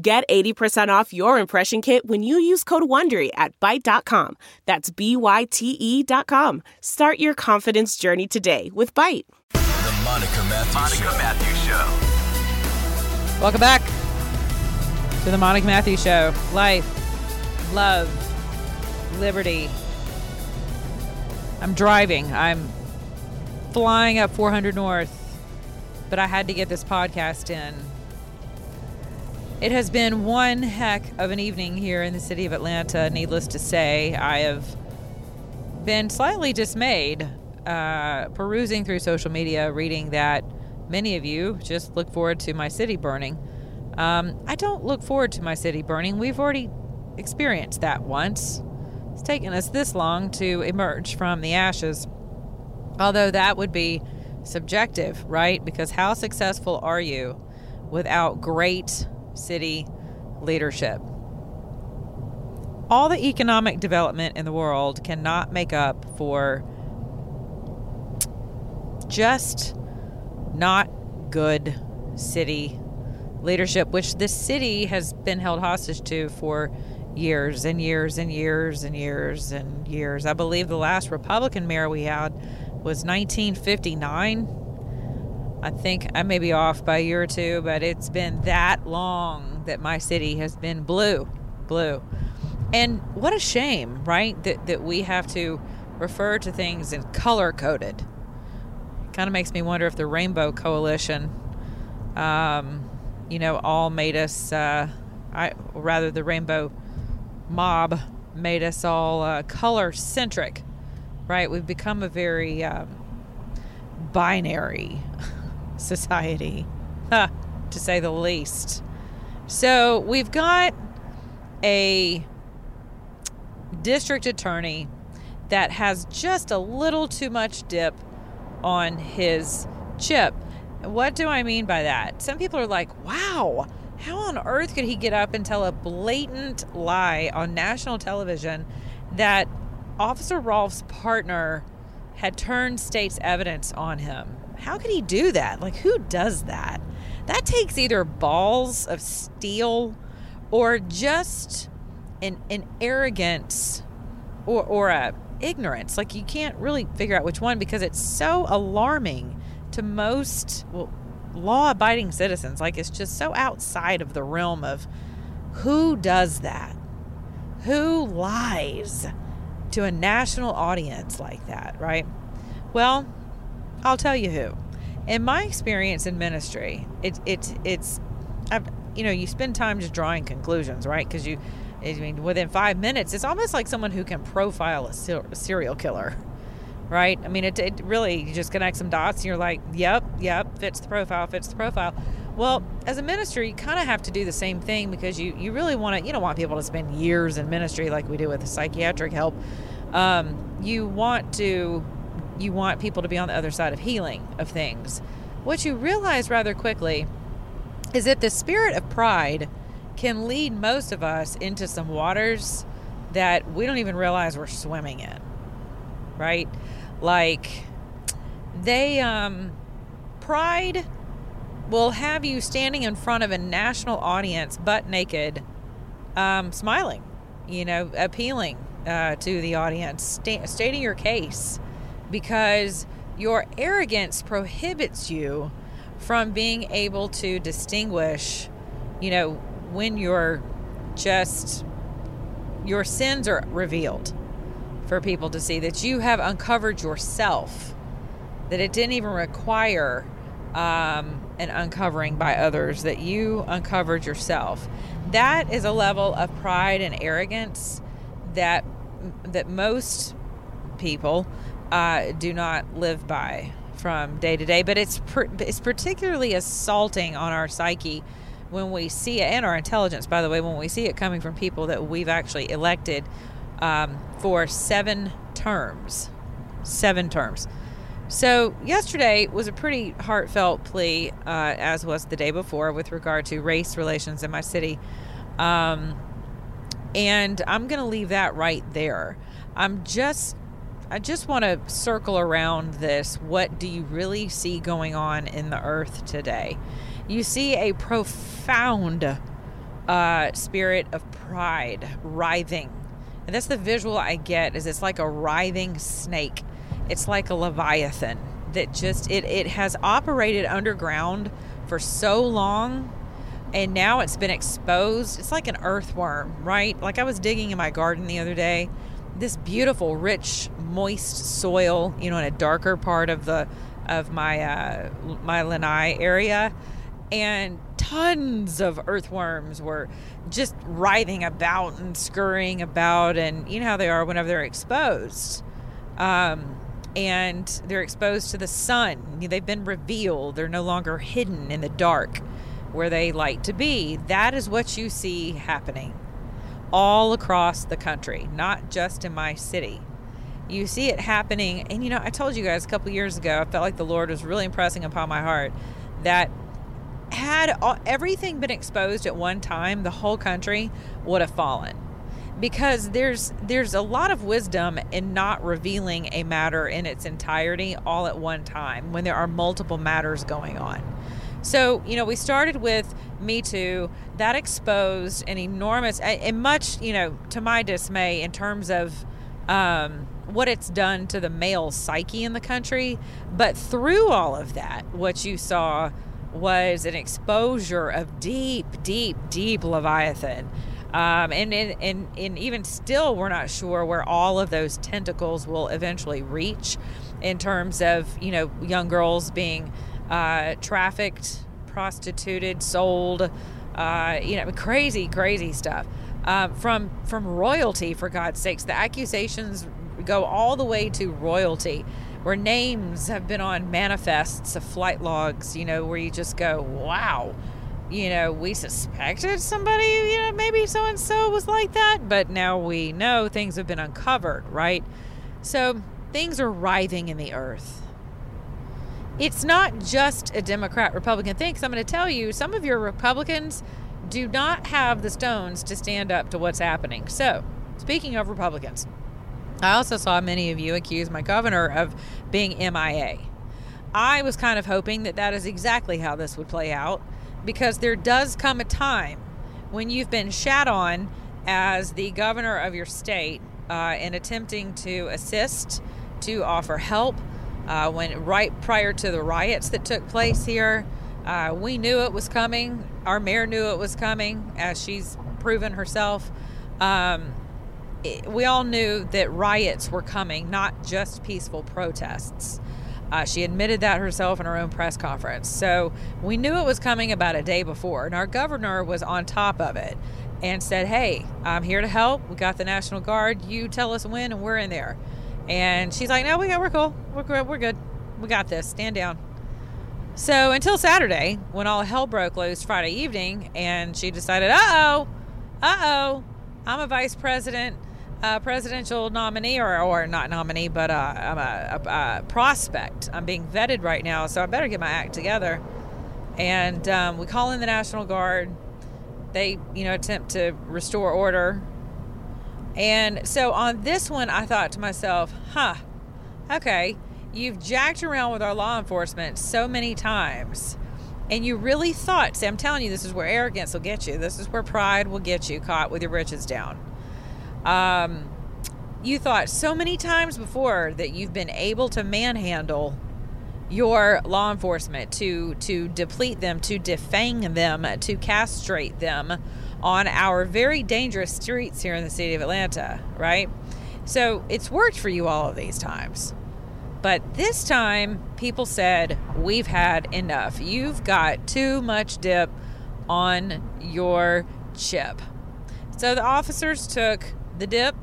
Get 80% off your impression kit when you use code WONDERY at Byte.com. That's B-Y-T-E dot com. Start your confidence journey today with Byte. The Monica Matthews Monica Show. Matthews Show. Welcome back to the Monica Matthews Show. Life, love, liberty. I'm driving. I'm flying up 400 North, but I had to get this podcast in. It has been one heck of an evening here in the city of Atlanta. Needless to say, I have been slightly dismayed uh, perusing through social media, reading that many of you just look forward to my city burning. Um, I don't look forward to my city burning. We've already experienced that once. It's taken us this long to emerge from the ashes. Although that would be subjective, right? Because how successful are you without great city leadership? All the economic development in the world cannot make up for just not good city leadership, which this city has been held hostage to for years and years and years and years and years. I believe the last Republican mayor we had was 1959. I think I may be off by a year or two, but it's been that long that my city has been blue, blue. And what a shame, right? That, that we have to refer to things in color coded. Kind of makes me wonder if the Rainbow Coalition, um, you know, all made us, uh, I rather the Rainbow Mob made us all uh, color centric, right? We've become a very um, binary society, huh, to say the least. So we've got a district attorney that has just a little too much dip on his chip. What do I mean by that? Some people are like, wow, how on earth could he get up and tell a blatant lie on national television that Officer Rolfe's partner had turned state's evidence on him? How could he do that? Like, who does that? That takes either balls of steel or just an, an arrogance or, or a ignorance. Like, you can't really figure out which one because it's so alarming to most well, law abiding citizens. Like, it's just so outside of the realm of who does that? Who lies to a national audience like that, right? Well, I'll tell you who. In my experience in ministry, it, it, it's, I've, you know, you spend time just drawing conclusions, right? Because you, I mean, within five minutes, it's almost like someone who can profile a, ser- a serial killer, right? I mean, it, it really, you just connect some dots and you're like, yep, yep, fits the profile, fits the profile. Well, as a minister, you kind of have to do the same thing because you, you really want to, you don't want people to spend years in ministry like we do with psychiatric help. Um, you want to you want people to be on the other side of healing of things. What you realize rather quickly is that the spirit of pride can lead most of us into some waters that we don't even realize we're swimming in. Right? Like they um pride will have you standing in front of a national audience butt naked um smiling, you know, appealing uh, to the audience, sta- stating your case because your arrogance prohibits you from being able to distinguish, you know, when you're just, your sins are revealed for people to see that you have uncovered yourself, that it didn't even require um, an uncovering by others, that you uncovered yourself. That is a level of pride and arrogance that that most people uh, do not live by from day to day. But it's per- it's particularly assaulting on our psyche when we see it, and our intelligence, by the way, when we see it coming from people that we've actually elected um, for seven terms. Seven terms. So, yesterday was a pretty heartfelt plea, uh, as was the day before, with regard to race relations in my city. Um, and I'm going to leave that right there. I'm just I just want to circle around this. What do you really see going on in the earth today? You see a profound uh, spirit of pride writhing. And that's the visual I get is it's like a writhing snake. It's like a leviathan that just it it has operated underground for so long and now it's been exposed. It's like an earthworm, right? Like I was digging in my garden the other day this beautiful, rich, moist soil, you know, in a darker part of the of my uh, my lanai area, and tons of earthworms were just writhing about and scurrying about, and you know how they are whenever they're exposed. Um, and they're exposed to the sun. They've been revealed. They're no longer hidden in the dark where they like to be. That is what you see happening all across the country, not just in my city. You see it happening, and you know, I told you guys a couple years ago, I felt like the Lord was really impressing upon my heart that had all, everything been exposed at one time, the whole country would have fallen. Because there's there's a lot of wisdom in not revealing a matter in its entirety all at one time when there are multiple matters going on. So, you know, we started with Me Too. That exposed an enormous, and much, you know, to my dismay, in terms of um, what it's done to the male psyche in the country. But through all of that, what you saw was an exposure of deep, deep, deep Leviathan. Um, and, and, and, and even still, we're not sure where all of those tentacles will eventually reach in terms of, you know, young girls being uh, trafficked, prostituted, sold, uh, you know, crazy, crazy stuff. Uh, from from royalty, for God's sakes, the accusations go all the way to royalty, where names have been on manifests of flight logs. You know, where you just go, wow. You know, we suspected somebody, you know, maybe so and so was like that, but now we know things have been uncovered, right? So things are writhing in the earth it's not just a Democrat Republican thing. Because I'm going to tell you, some of your Republicans do not have the stones to stand up to what's happening. So, speaking of Republicans, I also saw many of you accuse my governor of being MIA. I was kind of hoping that that is exactly how this would play out because there does come a time when you've been shat on as the governor of your state uh, in attempting to assist, to offer help, uh, when right prior to the riots that took place here, uh, we knew it was coming. Our mayor knew it was coming, as she's proven herself. Um, it, we all knew that riots were coming, not just peaceful protests. Uh, she admitted that herself in her own press conference. So we knew it was coming about a day before, and our governor was on top of it and said, Hey, I'm here to help. We got the National Guard. You tell us when, and we're in there. And she's like, no, we got, we're cool. We're good. We're good. We got this. Stand down. So until Saturday, when all hell broke loose Friday evening, and she decided, uh oh, uh oh, I'm a vice president, uh, presidential nominee, or, or not nominee, but uh, I'm a, a, a, prospect. I'm being vetted right now, so I better get my act together. And um, we call in the National Guard. They, you know, attempt to restore order and so on this one, I thought to myself, huh, okay, you've jacked around with our law enforcement so many times. And you really thought, see, I'm telling you, this is where arrogance will get you. This is where pride will get you caught with your britches down. Um, you thought so many times before that you've been able to manhandle your law enforcement to to deplete them to defang them to castrate them on our very dangerous streets here in the city of Atlanta, right? So it's worked for you all of these times. But this time, people said, We've had enough. You've got too much dip on your chip. So the officers took the dip,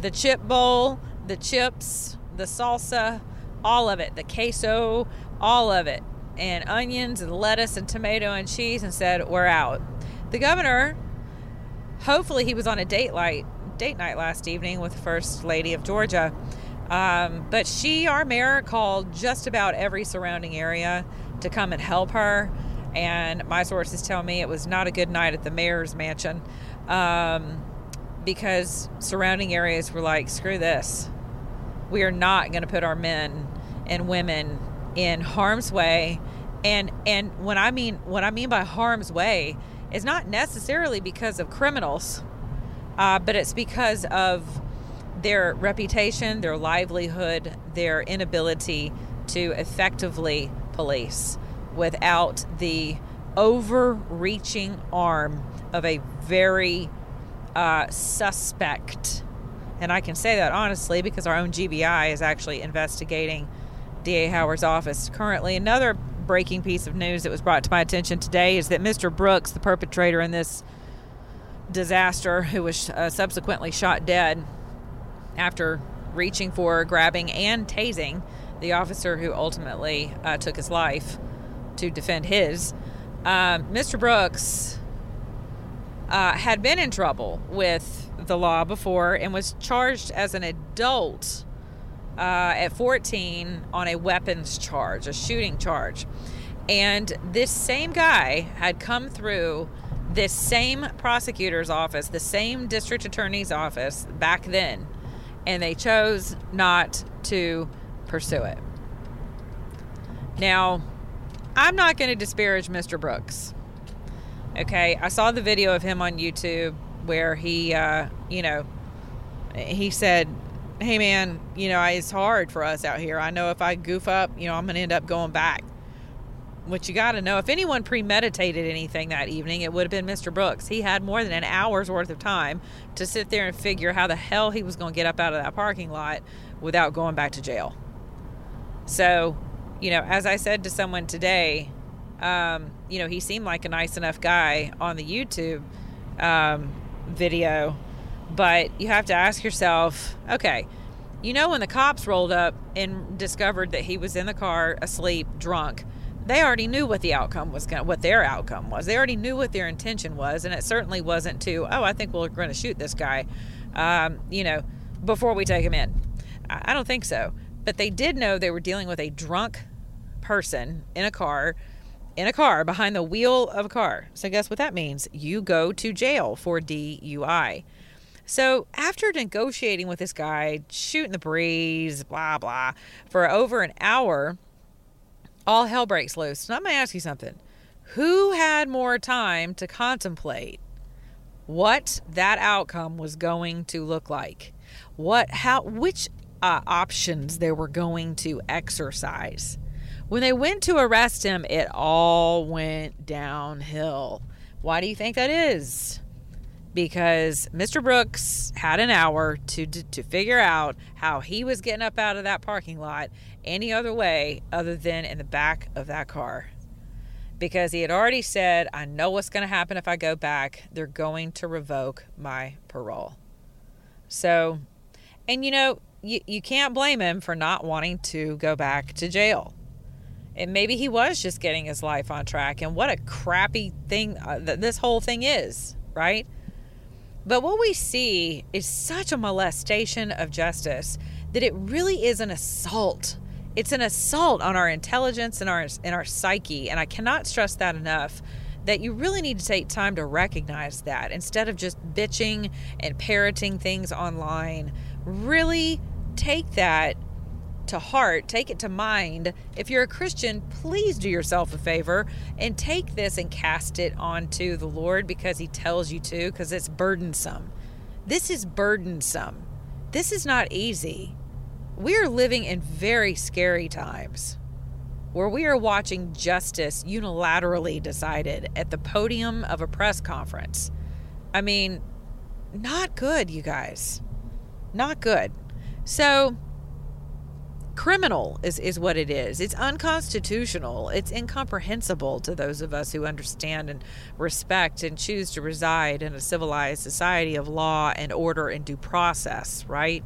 the chip bowl, the chips, the salsa, all of it, the queso, all of it, and onions and lettuce and tomato and cheese and said, We're out. The governor, hopefully, he was on a date night, date night last evening with the First Lady of Georgia. Um, but she, our mayor, called just about every surrounding area to come and help her. And my sources tell me it was not a good night at the mayor's mansion um, because surrounding areas were like, screw this. We are not going to put our men and women in harm's way. And and when I mean what I mean by harm's way is not necessarily because of criminals, uh, but it's because of their reputation, their livelihood, their inability to effectively police without the overreaching arm of a very uh, suspect. And I can say that honestly because our own GBI is actually investigating DA Howard's office currently. Another breaking piece of news that was brought to my attention today is that Mr. Brooks, the perpetrator in this disaster, who was uh, subsequently shot dead after reaching for, grabbing, and tasing the officer who ultimately uh, took his life to defend his. Uh, Mr. Brooks uh, had been in trouble with the law before and was charged as an adult uh, at 14 on a weapons charge, a shooting charge. And this same guy had come through this same prosecutor's office, the same district attorney's office back then, and they chose not to pursue it. Now, I'm not going to disparage Mr. Brooks. Okay, I saw the video of him on YouTube where he, uh, you know, he said, "Hey man, you know, it's hard for us out here. I know if I goof up, you know, I'm going to end up going back." What you got to know, if anyone premeditated anything that evening, it would have been Mr. Brooks. He had more than an hour's worth of time to sit there and figure how the hell he was going to get up out of that parking lot without going back to jail. So, you know, as I said to someone today, um, you know, he seemed like a nice enough guy on the YouTube um, video, but you have to ask yourself, okay, you know, when the cops rolled up and discovered that he was in the car asleep, drunk, they already knew what the outcome was going what their outcome was. They already knew what their intention was, and it certainly wasn't to, oh, I think we're going to shoot this guy, um, you know, before we take him in. I don't think so. But they did know they were dealing with a drunk person in a car in a car behind the wheel of a car. So, guess what that means? You go to jail for DUI. So, after negotiating with this guy, shooting the breeze, blah, blah, for over an hour, all hell breaks loose. And I'm going to ask you something. Who had more time to contemplate what that outcome was going to look like? What, how, which uh, options they were going to exercise? When they went to arrest him, it all went downhill. Why do you think that is? Because Mr. Brooks had an hour to, to, to figure out how he was getting up out of that parking lot any other way other than in the back of that car. Because he had already said, I know what's going to happen if I go back. They're going to revoke my parole. So, and you know, you, you can't blame him for not wanting to go back to jail and maybe he was just getting his life on track and what a crappy thing uh, that this whole thing is right but what we see is such a molestation of justice that it really is an assault. It's an assault on our intelligence and our and our psyche and i cannot stress that enough that you really need to take time to recognize that instead of just bitching and parroting things online. Really take that to heart, take it to mind. If you're a Christian, please do yourself a favor and take this and cast it onto the Lord because He tells you to, because it's burdensome. This is burdensome. This is not easy. We are living in very scary times where we are watching justice unilaterally decided at the podium of a press conference. I mean, not good, you guys. Not good. So, criminal is, is what it is. It's unconstitutional. It's incomprehensible to those of us who understand and respect and choose to reside in a civilized society of law and order and due process, right?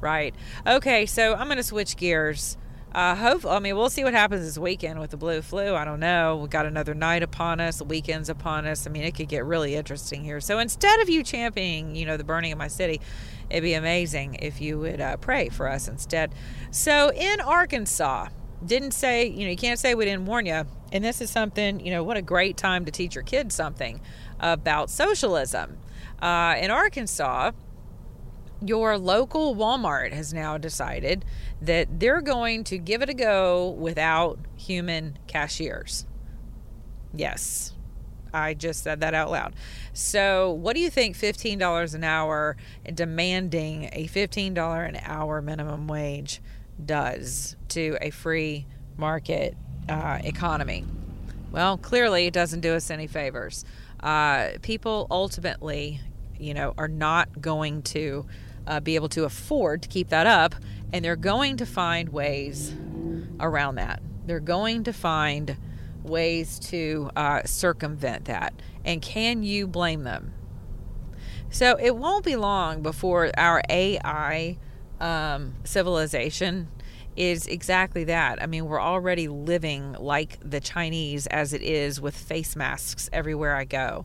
Right. Okay, so I'm going to switch gears. Uh, hope. I mean, we'll see what happens this weekend with the blue flu. I don't know. We got another night upon us. Weekend's upon us. I mean, it could get really interesting here. So instead of you championing, you know, the burning of my city, it'd be amazing if you would uh, pray for us instead. So in Arkansas, didn't say, you know, you can't say we didn't warn you. And this is something, you know, what a great time to teach your kids something about socialism. Uh, in Arkansas, your local Walmart has now decided that they're going to give it a go without human cashiers. Yes, I just said that out loud. So, what do you think $15 an hour demanding a $15 an hour minimum wage does to a free market uh, economy? Well, clearly, it doesn't do us any favors. Uh, people ultimately, you know, are not going to uh, be able to afford to keep that up, and they're going to find ways around that. They're going to find ways to uh, circumvent that. And can you blame them? So it won't be long before our AI um, civilization is exactly that. I mean, we're already living like the Chinese as it is with face masks everywhere I go.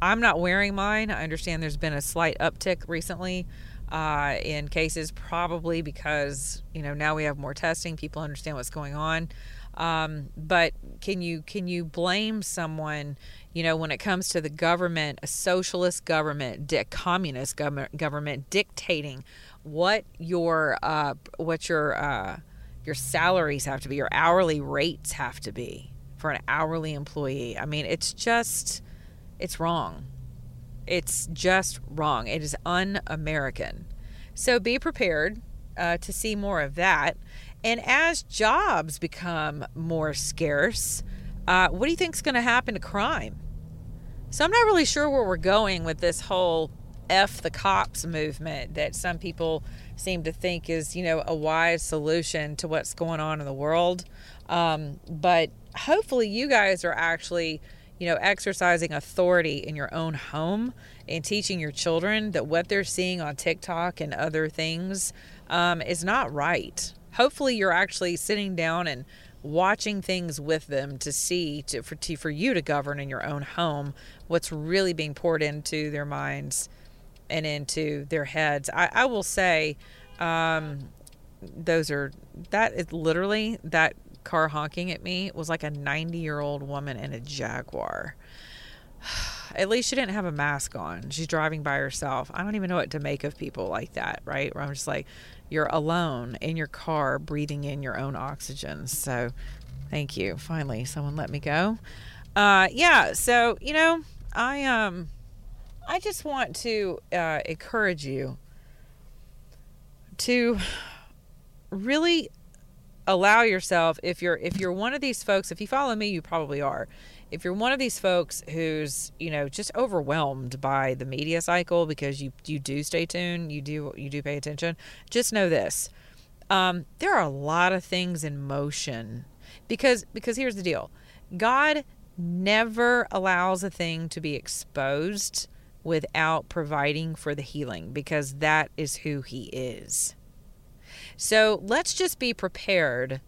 I'm not wearing mine. I understand there's been a slight uptick recently uh, in cases, probably because you know now we have more testing. People understand what's going on. Um, but can you can you blame someone? You know, when it comes to the government, a socialist government, communist government, government dictating what your uh, what your uh, your salaries have to be, your hourly rates have to be for an hourly employee. I mean, it's just it's wrong. It's just wrong. It is un American. So be prepared uh, to see more of that. And as jobs become more scarce, uh, what do you think is going to happen to crime? So I'm not really sure where we're going with this whole F the cops movement that some people seem to think is, you know, a wise solution to what's going on in the world. Um, but hopefully you guys are actually you know, exercising authority in your own home and teaching your children that what they're seeing on TikTok and other things um, is not right. Hopefully, you're actually sitting down and watching things with them to see to, for to, for you to govern in your own home what's really being poured into their minds and into their heads. I, I will say, um, those are that is literally that car honking at me was like a 90 year old woman in a Jaguar. At least she didn't have a mask on. She's driving by herself. I don't even know what to make of people like that, right? Where I'm just like, you're alone in your car breathing in your own oxygen. So thank you. Finally, someone let me go. Uh, yeah. So, you know, I, um, I just want to uh, encourage you to really allow yourself if you're if you're one of these folks if you follow me you probably are. If you're one of these folks who's you know just overwhelmed by the media cycle because you you do stay tuned you do you do pay attention just know this. Um, there are a lot of things in motion because because here's the deal. God never allows a thing to be exposed without providing for the healing because that is who he is so let's just be prepared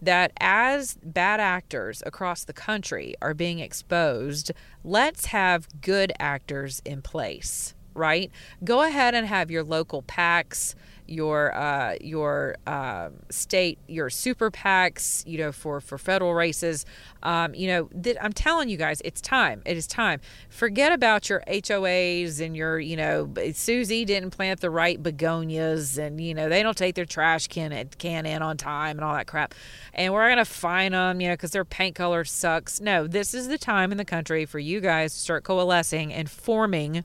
that as bad actors across the country are being exposed, let's have good actors in place, right? Go ahead and have your local PACs your uh, your uh, state, your super PACs, you know, for for federal races. Um, you know, th- I'm telling you guys, it's time. It is time. Forget about your HOAs and your, you know, Susie didn't plant the right begonias, and you know they don't take their trash can can in on time and all that crap, and we're gonna fine them, you know, because their paint color sucks. No, this is the time in the country for you guys to start coalescing and forming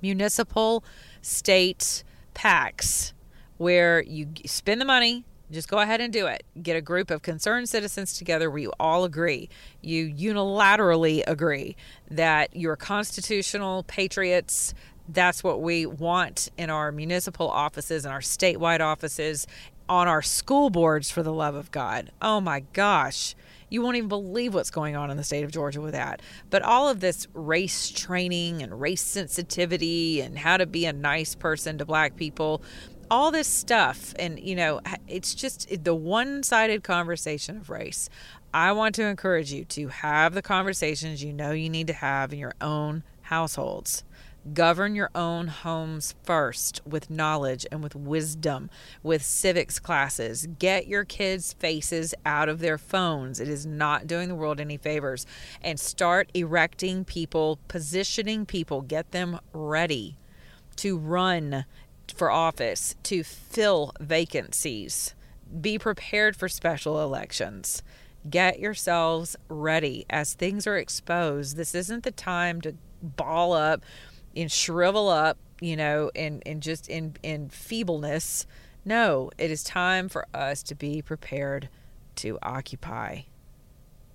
municipal, state PACs where you spend the money, just go ahead and do it. Get a group of concerned citizens together where you all agree, you unilaterally agree that you're constitutional patriots. That's what we want in our municipal offices and our statewide offices, on our school boards, for the love of God. Oh my gosh. You won't even believe what's going on in the state of Georgia with that. But all of this race training and race sensitivity and how to be a nice person to black people, all this stuff and you know it's just the one-sided conversation of race i want to encourage you to have the conversations you know you need to have in your own households. Govern your own homes first with knowledge and with wisdom with civics classes. Get your kids faces out of their phones. It is not doing the world any favors. And start erecting people positioning people. Get them ready to run for office to fill vacancies. Be prepared for special elections. Get yourselves ready as things are exposed. This isn't the time to ball up and shrivel up, you know, and, and just in, in feebleness. No, it is time for us to be prepared to occupy.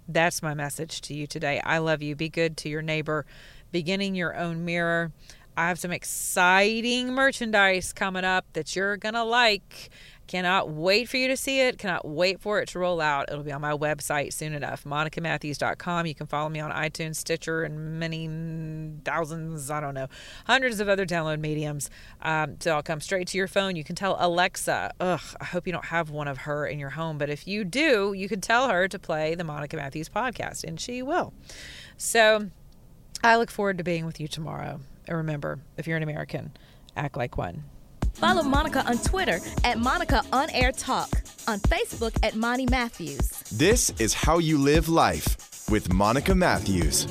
That's my message to you today. I love you. Be good to your neighbor, beginning your own mirror. I have some exciting merchandise coming up that you're going to like. Cannot wait for you to see it. Cannot wait for it to roll out. It'll be on my website soon enough, monicamatthews.com. You can follow me on iTunes, Stitcher, and many thousands, I don't know, hundreds of other download mediums. Um, so I'll come straight to your phone. You can tell Alexa, ugh, I hope you don't have one of her in your home. But if you do, you can tell her to play the Monica Matthews podcast, and she will. So I look forward to being with you tomorrow. And remember, if you're an American, act like one. Follow Monica on Twitter at Monica On Air Talk, on Facebook at Monty Matthews. This is How You Live Life with Monica Matthews.